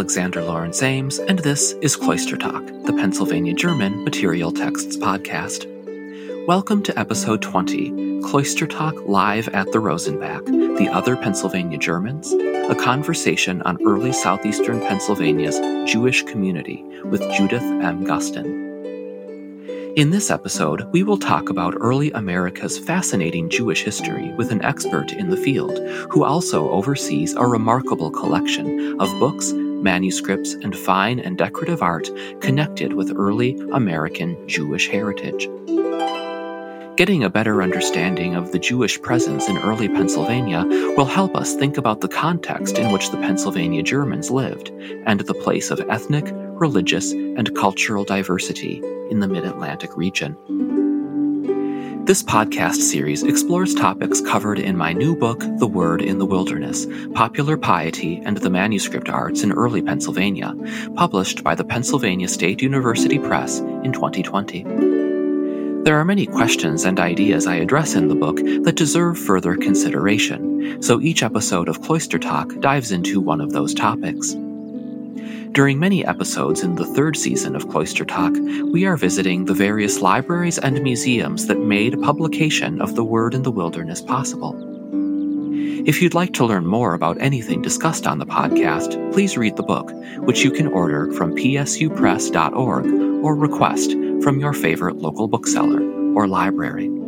Alexander Lawrence Ames, and this is Cloister Talk, the Pennsylvania German Material Texts Podcast. Welcome to episode 20, Cloister Talk Live at the Rosenbach, The Other Pennsylvania Germans, a conversation on early southeastern Pennsylvania's Jewish community with Judith M. Guston. In this episode, we will talk about early America's fascinating Jewish history with an expert in the field who also oversees a remarkable collection of books, manuscripts, and fine and decorative art connected with early American Jewish heritage. Getting a better understanding of the Jewish presence in early Pennsylvania will help us think about the context in which the Pennsylvania Germans lived and the place of ethnic, religious, and cultural diversity in the Mid Atlantic region. This podcast series explores topics covered in my new book, The Word in the Wilderness Popular Piety and the Manuscript Arts in Early Pennsylvania, published by the Pennsylvania State University Press in 2020. There are many questions and ideas I address in the book that deserve further consideration, so each episode of Cloister Talk dives into one of those topics. During many episodes in the third season of Cloister Talk, we are visiting the various libraries and museums that made publication of the Word in the Wilderness possible. If you'd like to learn more about anything discussed on the podcast, please read the book, which you can order from psupress.org or request from your favorite local bookseller or library.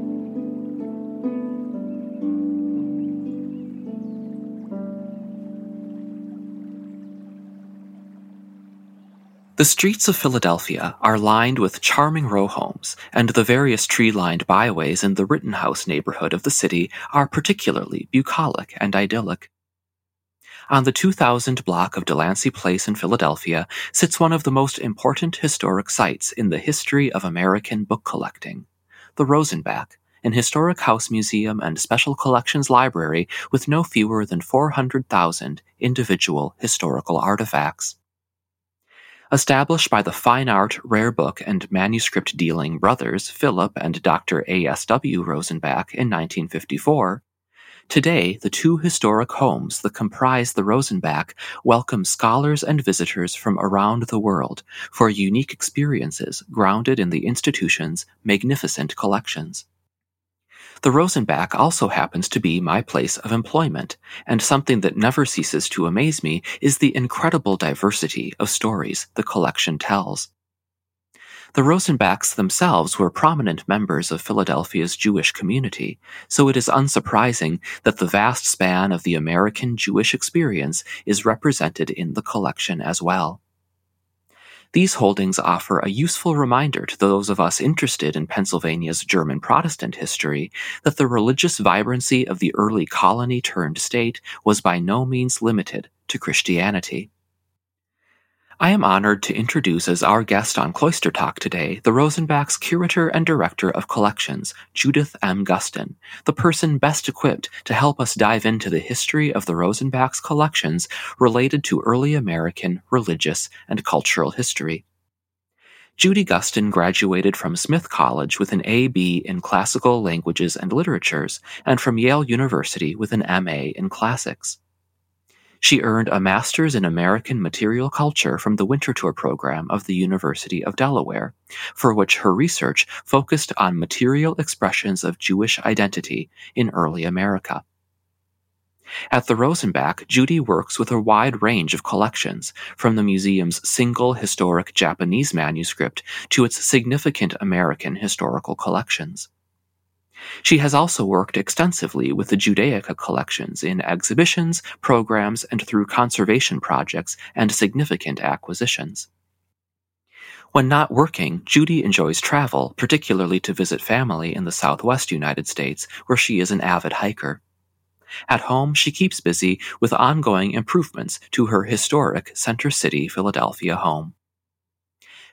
The streets of Philadelphia are lined with charming row homes, and the various tree lined byways in the Rittenhouse neighborhood of the city are particularly bucolic and idyllic. On the 2000 block of Delancey Place in Philadelphia sits one of the most important historic sites in the history of American book collecting the Rosenbach, an historic house museum and special collections library with no fewer than 400,000 individual historical artifacts. Established by the fine art, rare book, and manuscript dealing brothers Philip and Dr. A.S.W. Rosenbach in 1954, Today, the two historic homes that comprise the Rosenbach welcome scholars and visitors from around the world for unique experiences grounded in the institution's magnificent collections. The Rosenbach also happens to be my place of employment, and something that never ceases to amaze me is the incredible diversity of stories the collection tells. The Rosenbachs themselves were prominent members of Philadelphia's Jewish community, so it is unsurprising that the vast span of the American Jewish experience is represented in the collection as well. These holdings offer a useful reminder to those of us interested in Pennsylvania's German Protestant history that the religious vibrancy of the early colony turned state was by no means limited to Christianity. I am honored to introduce as our guest on Cloister Talk today the Rosenbach's curator and director of collections, Judith M. Guston, the person best equipped to help us dive into the history of the Rosenbach's collections related to early American religious and cultural history. Judy Guston graduated from Smith College with an A.B. in Classical Languages and Literatures and from Yale University with an M.A. in Classics. She earned a Master's in American Material Culture from the Winterthur program of the University of Delaware, for which her research focused on material expressions of Jewish identity in early America. At the Rosenbach, Judy works with a wide range of collections, from the museum's single historic Japanese manuscript to its significant American historical collections. She has also worked extensively with the Judaica collections in exhibitions, programs, and through conservation projects and significant acquisitions. When not working, Judy enjoys travel, particularly to visit family in the southwest United States, where she is an avid hiker. At home, she keeps busy with ongoing improvements to her historic Center City, Philadelphia home.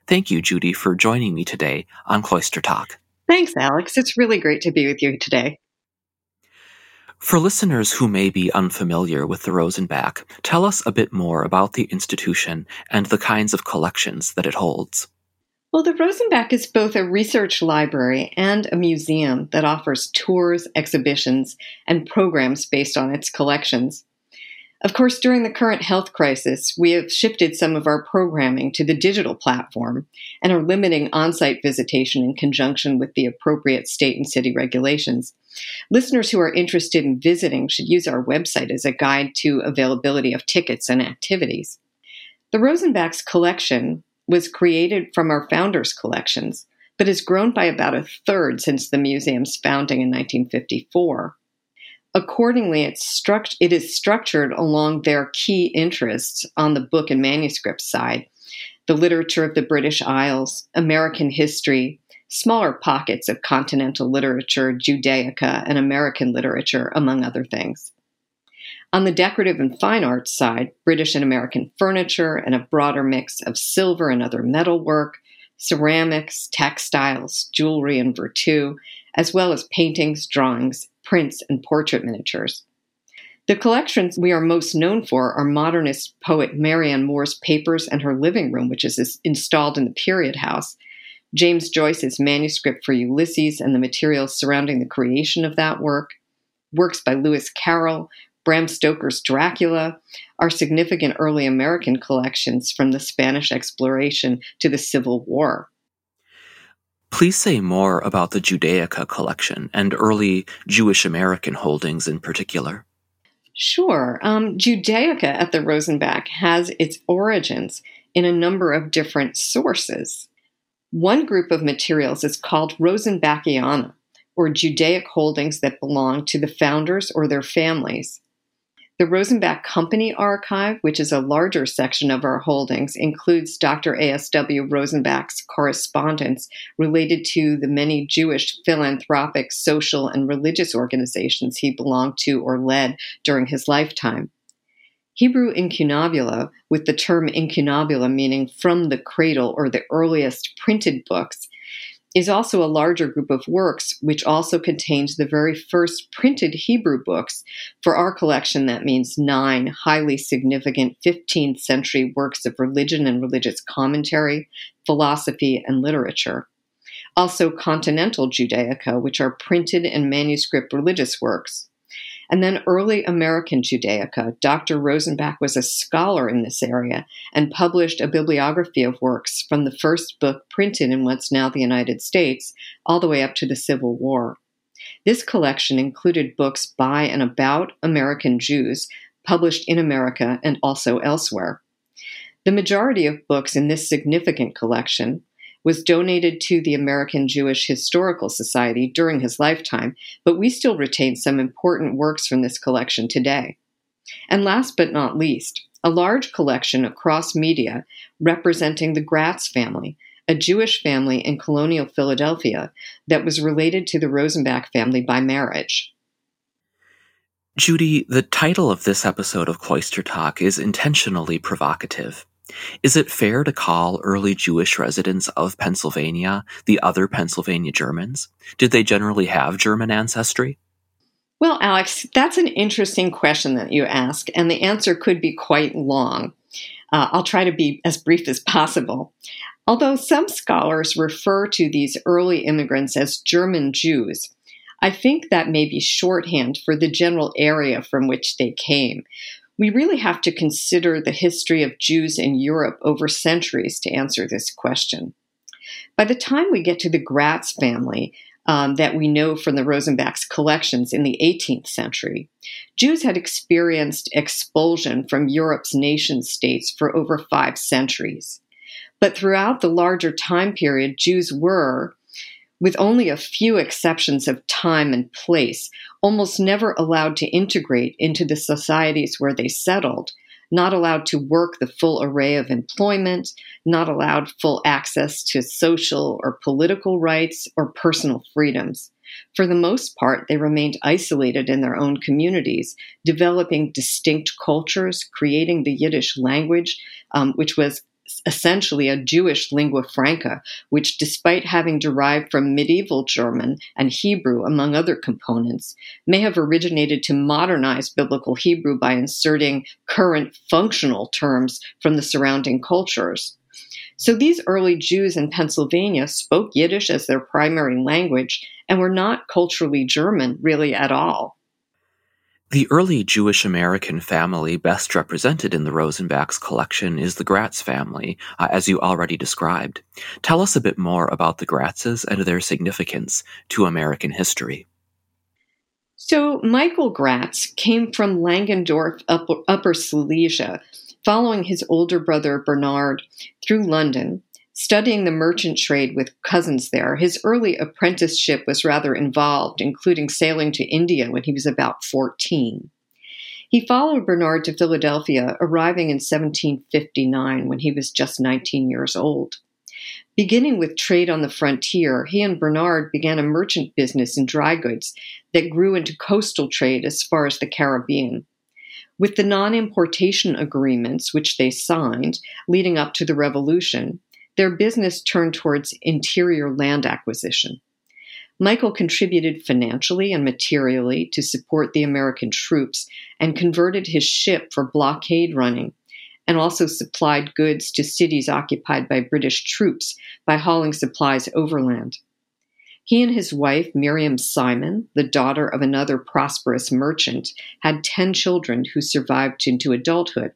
Thank you, Judy, for joining me today on Cloister Talk. Thanks, Alex. It's really great to be with you today. For listeners who may be unfamiliar with the Rosenbach, tell us a bit more about the institution and the kinds of collections that it holds. Well, the Rosenbach is both a research library and a museum that offers tours, exhibitions, and programs based on its collections. Of course, during the current health crisis, we have shifted some of our programming to the digital platform and are limiting on site visitation in conjunction with the appropriate state and city regulations. Listeners who are interested in visiting should use our website as a guide to availability of tickets and activities. The Rosenbach's collection was created from our founders' collections, but has grown by about a third since the museum's founding in 1954. Accordingly, it's struct- it is structured along their key interests on the book and manuscript side the literature of the British Isles, American history, smaller pockets of continental literature, Judaica, and American literature, among other things. On the decorative and fine arts side, British and American furniture and a broader mix of silver and other metalwork, ceramics, textiles, jewelry, and virtu, as well as paintings, drawings, prints, and portrait miniatures. The collections we are most known for are modernist poet Marianne Moore's papers and her living room, which is installed in the Period House, James Joyce's manuscript for Ulysses and the materials surrounding the creation of that work, works by Lewis Carroll, Bram Stoker's Dracula, are significant early American collections from the Spanish exploration to the Civil War. Please say more about the Judaica collection and early Jewish American holdings in particular. Sure. Um, Judaica at the Rosenbach has its origins in a number of different sources. One group of materials is called Rosenbachiana, or Judaic holdings that belong to the founders or their families. The Rosenbach Company Archive, which is a larger section of our holdings, includes Dr. A.S.W. Rosenbach's correspondence related to the many Jewish philanthropic, social, and religious organizations he belonged to or led during his lifetime. Hebrew incunabula, with the term incunabula meaning from the cradle or the earliest printed books, is also a larger group of works, which also contains the very first printed Hebrew books. For our collection, that means nine highly significant 15th century works of religion and religious commentary, philosophy, and literature. Also, continental Judaica, which are printed and manuscript religious works. And then early American Judaica. Dr. Rosenbach was a scholar in this area and published a bibliography of works from the first book printed in what's now the United States all the way up to the Civil War. This collection included books by and about American Jews published in America and also elsewhere. The majority of books in this significant collection was donated to the American Jewish Historical Society during his lifetime, but we still retain some important works from this collection today. And last but not least, a large collection across media representing the Gratz family, a Jewish family in colonial Philadelphia that was related to the Rosenbach family by marriage. Judy, the title of this episode of Cloister Talk is intentionally provocative. Is it fair to call early Jewish residents of Pennsylvania the other Pennsylvania Germans? Did they generally have German ancestry? Well, Alex, that's an interesting question that you ask, and the answer could be quite long. Uh, I'll try to be as brief as possible. Although some scholars refer to these early immigrants as German Jews, I think that may be shorthand for the general area from which they came we really have to consider the history of Jews in Europe over centuries to answer this question. By the time we get to the Gratz family, um, that we know from the Rosenbach's collections in the 18th century, Jews had experienced expulsion from Europe's nation states for over five centuries. But throughout the larger time period, Jews were, with only a few exceptions of time and place, almost never allowed to integrate into the societies where they settled, not allowed to work the full array of employment, not allowed full access to social or political rights or personal freedoms. For the most part, they remained isolated in their own communities, developing distinct cultures, creating the Yiddish language, um, which was essentially a Jewish lingua franca, which, despite having derived from medieval German and Hebrew, among other components, may have originated to modernize Biblical Hebrew by inserting current functional terms from the surrounding cultures. So these early Jews in Pennsylvania spoke Yiddish as their primary language and were not culturally German really at all. The early Jewish American family best represented in the Rosenbach's collection is the Gratz family, uh, as you already described. Tell us a bit more about the Gratzes and their significance to American history. So, Michael Gratz came from Langendorf, Upper, Upper Silesia, following his older brother Bernard through London Studying the merchant trade with cousins there, his early apprenticeship was rather involved, including sailing to India when he was about 14. He followed Bernard to Philadelphia, arriving in 1759 when he was just 19 years old. Beginning with trade on the frontier, he and Bernard began a merchant business in dry goods that grew into coastal trade as far as the Caribbean. With the non importation agreements, which they signed leading up to the Revolution, their business turned towards interior land acquisition. Michael contributed financially and materially to support the American troops and converted his ship for blockade running, and also supplied goods to cities occupied by British troops by hauling supplies overland. He and his wife, Miriam Simon, the daughter of another prosperous merchant, had 10 children who survived into adulthood.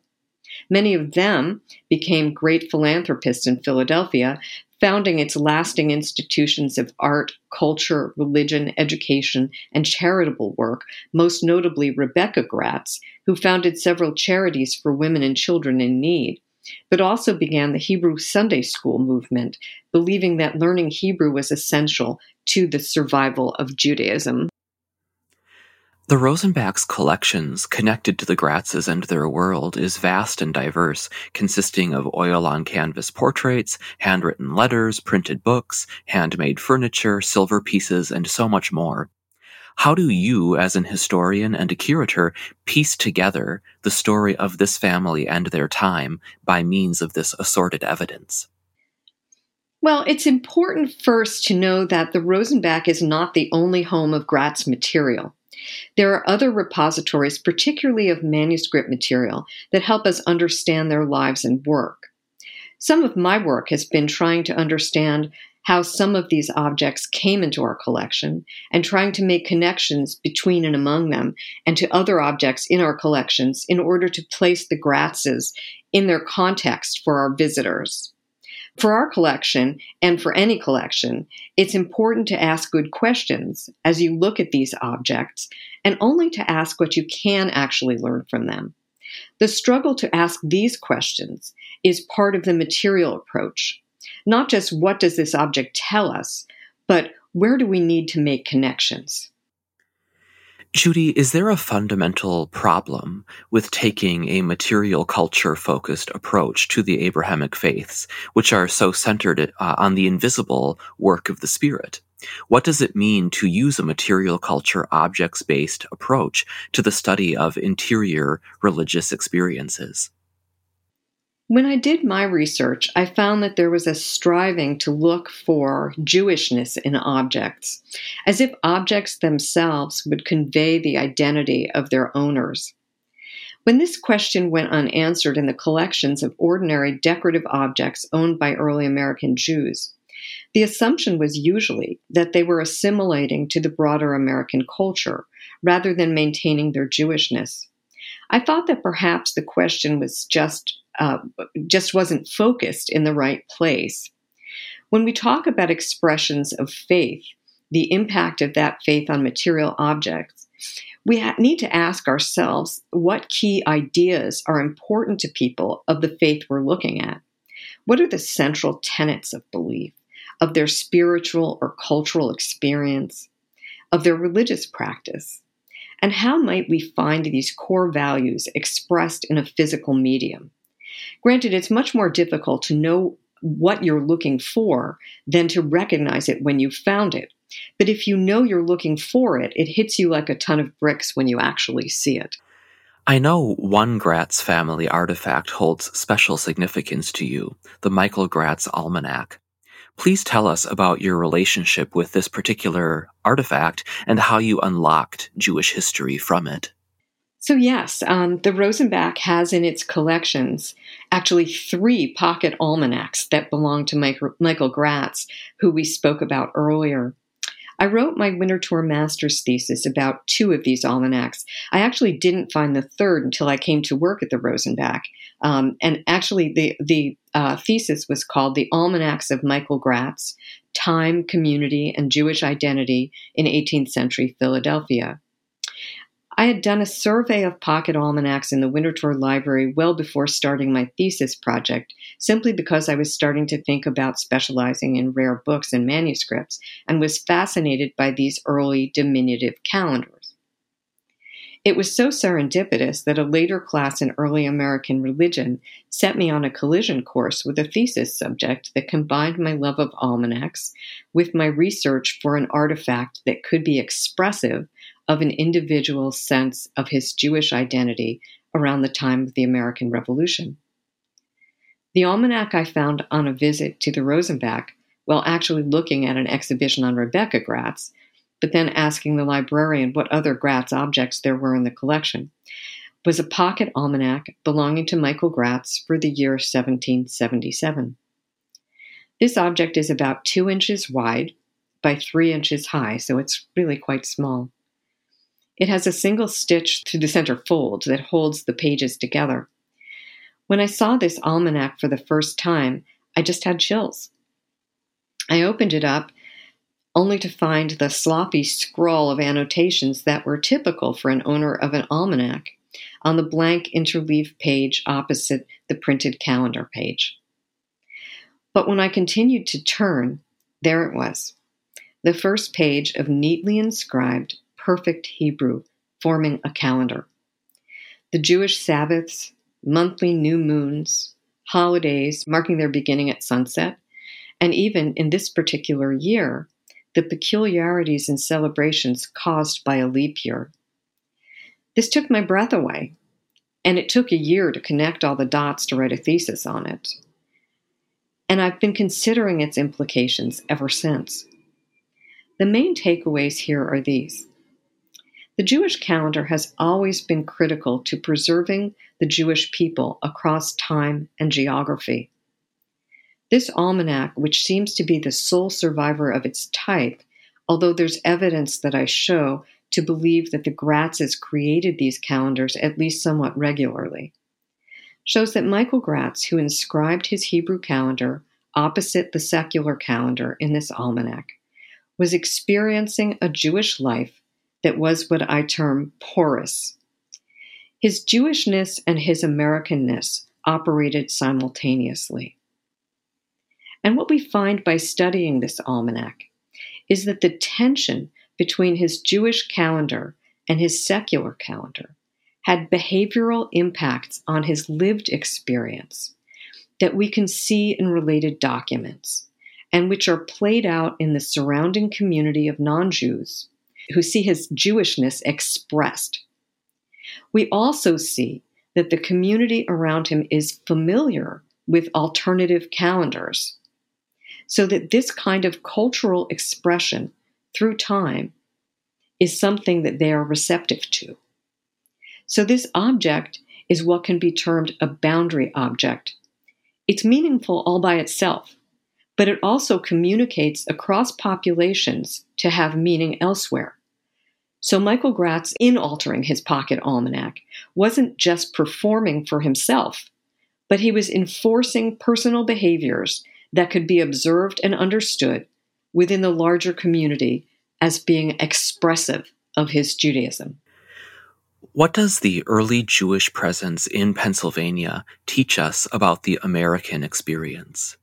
Many of them became great philanthropists in Philadelphia, founding its lasting institutions of art, culture, religion, education, and charitable work, most notably Rebecca Gratz, who founded several charities for women and children in need, but also began the Hebrew Sunday School movement, believing that learning Hebrew was essential to the survival of Judaism. The Rosenbach's collections connected to the Gratzes and their world is vast and diverse, consisting of oil on canvas portraits, handwritten letters, printed books, handmade furniture, silver pieces, and so much more. How do you, as an historian and a curator, piece together the story of this family and their time by means of this assorted evidence? Well, it's important first to know that the Rosenbach is not the only home of Gratz material. There are other repositories, particularly of manuscript material, that help us understand their lives and work. Some of my work has been trying to understand how some of these objects came into our collection and trying to make connections between and among them and to other objects in our collections in order to place the Gratzes in their context for our visitors. For our collection, and for any collection, it's important to ask good questions as you look at these objects, and only to ask what you can actually learn from them. The struggle to ask these questions is part of the material approach. Not just what does this object tell us, but where do we need to make connections? Judy, is there a fundamental problem with taking a material culture focused approach to the Abrahamic faiths, which are so centered uh, on the invisible work of the Spirit? What does it mean to use a material culture objects based approach to the study of interior religious experiences? When I did my research, I found that there was a striving to look for Jewishness in objects, as if objects themselves would convey the identity of their owners. When this question went unanswered in the collections of ordinary decorative objects owned by early American Jews, the assumption was usually that they were assimilating to the broader American culture rather than maintaining their Jewishness. I thought that perhaps the question was just uh, just wasn't focused in the right place. When we talk about expressions of faith, the impact of that faith on material objects, we ha- need to ask ourselves what key ideas are important to people of the faith we're looking at. What are the central tenets of belief, of their spiritual or cultural experience, of their religious practice? And how might we find these core values expressed in a physical medium? Granted, it's much more difficult to know what you're looking for than to recognize it when you've found it. But if you know you're looking for it, it hits you like a ton of bricks when you actually see it. I know one Gratz family artifact holds special significance to you, the Michael Gratz Almanac. Please tell us about your relationship with this particular artifact and how you unlocked Jewish history from it. So, yes, um, the Rosenbach has in its collections actually three pocket almanacs that belong to Michael, Gratz, who we spoke about earlier. I wrote my Winterthur master's thesis about two of these almanacs. I actually didn't find the third until I came to work at the Rosenbach. Um, and actually, the, the uh, thesis was called The Almanacs of Michael Gratz Time, Community, and Jewish Identity in 18th Century Philadelphia. I had done a survey of pocket almanacs in the Winterthur Library well before starting my thesis project, simply because I was starting to think about specializing in rare books and manuscripts, and was fascinated by these early diminutive calendars. It was so serendipitous that a later class in early American religion set me on a collision course with a thesis subject that combined my love of almanacs with my research for an artifact that could be expressive of an individual's sense of his Jewish identity around the time of the American Revolution. The almanac I found on a visit to the Rosenbach while actually looking at an exhibition on Rebecca Gratz, but then asking the librarian what other Gratz objects there were in the collection, was a pocket almanac belonging to Michael Gratz for the year 1777. This object is about two inches wide by three inches high, so it's really quite small. It has a single stitch through the center fold that holds the pages together. When I saw this almanac for the first time, I just had chills. I opened it up only to find the sloppy scrawl of annotations that were typical for an owner of an almanac on the blank interleaved page opposite the printed calendar page. But when I continued to turn, there it was the first page of neatly inscribed perfect Hebrew, forming a calendar. The Jewish Sabbaths, monthly new moons, holidays marking their beginning at sunset, and even in this particular year, the peculiarities and celebrations caused by a leap year. This took my breath away, and it took a year to connect all the dots to write a thesis on it. And I've been considering its implications ever since. The main takeaways here are these the Jewish calendar has always been critical to preserving the Jewish people across time and geography. This almanac, which seems to be the sole survivor of its type, although there's evidence that I show to believe that the Gratzes created these calendars at least somewhat regularly, shows that Michael Gratz, who inscribed his Hebrew calendar opposite the secular calendar in this almanac, was experiencing a Jewish life that was what I term porous. His Jewishness and his Americanness operated simultaneously. And what we find by studying this almanac is that the tension between his Jewish calendar and his secular calendar had behavioral impacts on his lived experience that we can see in related documents and which are played out in the surrounding community of non Jews who see his Jewishness expressed. We also see that the community around him is familiar with alternative calendars, so that this kind of cultural expression through time is something that they are receptive to. So, this object is what can be termed a boundary object. It's meaningful all by itself but it also communicates across populations to have meaning elsewhere. So Michael Gratz, in altering his pocket almanac, wasn't just performing for himself, but he was enforcing personal behaviors that could be observed and understood within the larger community as being expressive of his Judaism. What does the early Jewish presence in Pennsylvania teach us about the American experience?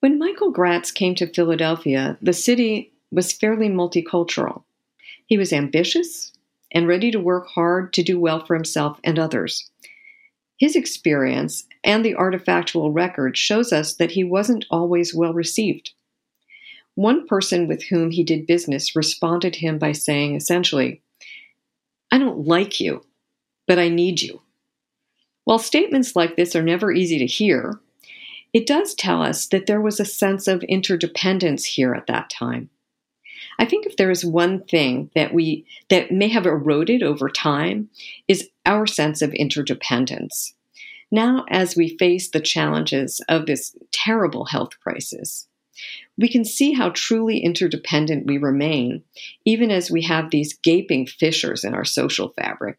When Michael Gratz came to Philadelphia, the city was fairly multicultural. He was ambitious and ready to work hard to do well for himself and others. His experience and the artifactual record shows us that he wasn't always well received. One person with whom he did business responded to him by saying essentially, I don't like you, but I need you. While statements like this are never easy to hear, it does tell us that there was a sense of interdependence here at that time. I think if there is one thing that we that may have eroded over time is our sense of interdependence. Now as we face the challenges of this terrible health crisis, we can see how truly interdependent we remain, even as we have these gaping fissures in our social fabric.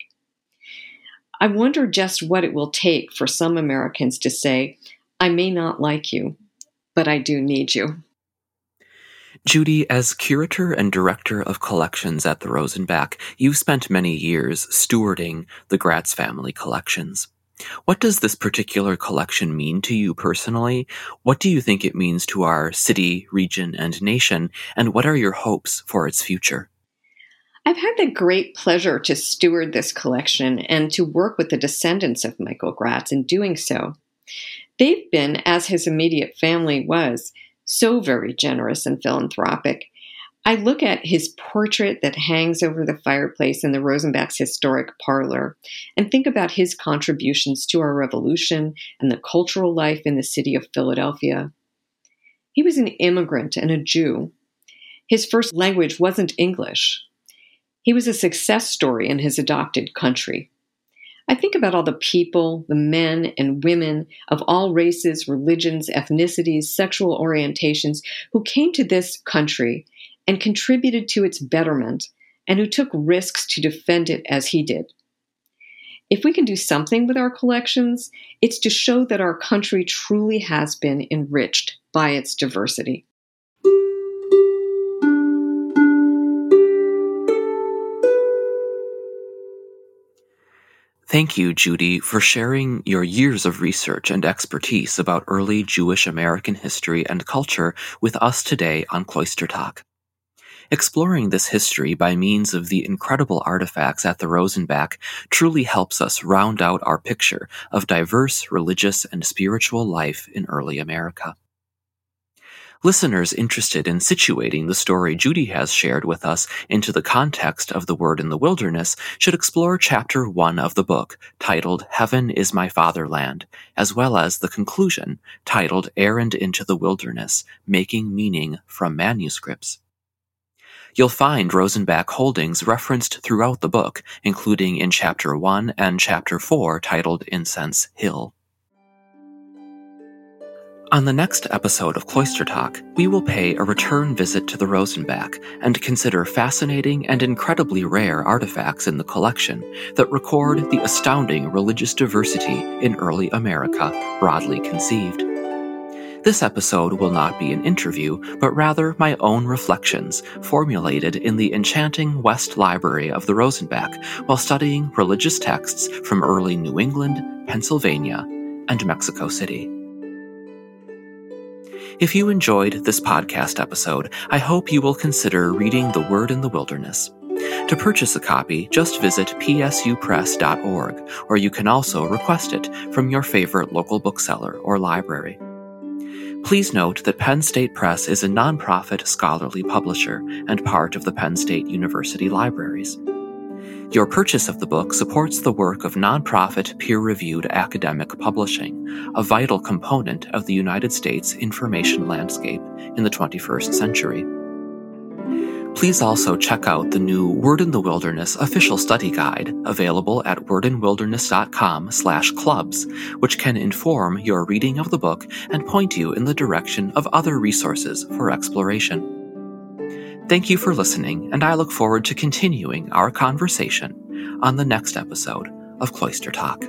I wonder just what it will take for some Americans to say, I may not like you, but I do need you. Judy, as curator and director of collections at the Rosenbach, you've spent many years stewarding the Gratz family collections. What does this particular collection mean to you personally? What do you think it means to our city, region, and nation? And what are your hopes for its future? I've had the great pleasure to steward this collection and to work with the descendants of Michael Gratz in doing so. They've been, as his immediate family was, so very generous and philanthropic, I look at his portrait that hangs over the fireplace in the Rosenbach's historic parlor and think about his contributions to our revolution and the cultural life in the city of Philadelphia. He was an immigrant and a Jew. His first language wasn't English. He was a success story in his adopted country. I think about all the people, the men and women of all races, religions, ethnicities, sexual orientations who came to this country and contributed to its betterment and who took risks to defend it as he did. If we can do something with our collections, it's to show that our country truly has been enriched by its diversity. Thank you, Judy, for sharing your years of research and expertise about early Jewish American history and culture with us today on Cloister Talk. Exploring this history by means of the incredible artifacts at the Rosenbach truly helps us round out our picture of diverse religious and spiritual life in early America. Listeners interested in situating the story Judy has shared with us into the context of the Word in the Wilderness should explore Chapter 1 of the book, titled Heaven is My Fatherland, as well as the conclusion, titled Errand into the Wilderness Making Meaning from Manuscripts. You'll find Rosenbach holdings referenced throughout the book, including in Chapter 1 and Chapter 4 titled Incense Hill. On the next episode of Cloister Talk, we will pay a return visit to the Rosenbach and consider fascinating and incredibly rare artifacts in the collection that record the astounding religious diversity in early America, broadly conceived. This episode will not be an interview, but rather my own reflections, formulated in the enchanting West Library of the Rosenbach while studying religious texts from early New England, Pennsylvania, and Mexico City. If you enjoyed this podcast episode, I hope you will consider reading The Word in the Wilderness. To purchase a copy, just visit psupress.org, or you can also request it from your favorite local bookseller or library. Please note that Penn State Press is a nonprofit scholarly publisher and part of the Penn State University Libraries. Your purchase of the book supports the work of nonprofit peer reviewed academic publishing, a vital component of the United States information landscape in the 21st century. Please also check out the new Word in the Wilderness official study guide available at wordinwilderness.com slash clubs, which can inform your reading of the book and point you in the direction of other resources for exploration. Thank you for listening, and I look forward to continuing our conversation on the next episode of Cloister Talk.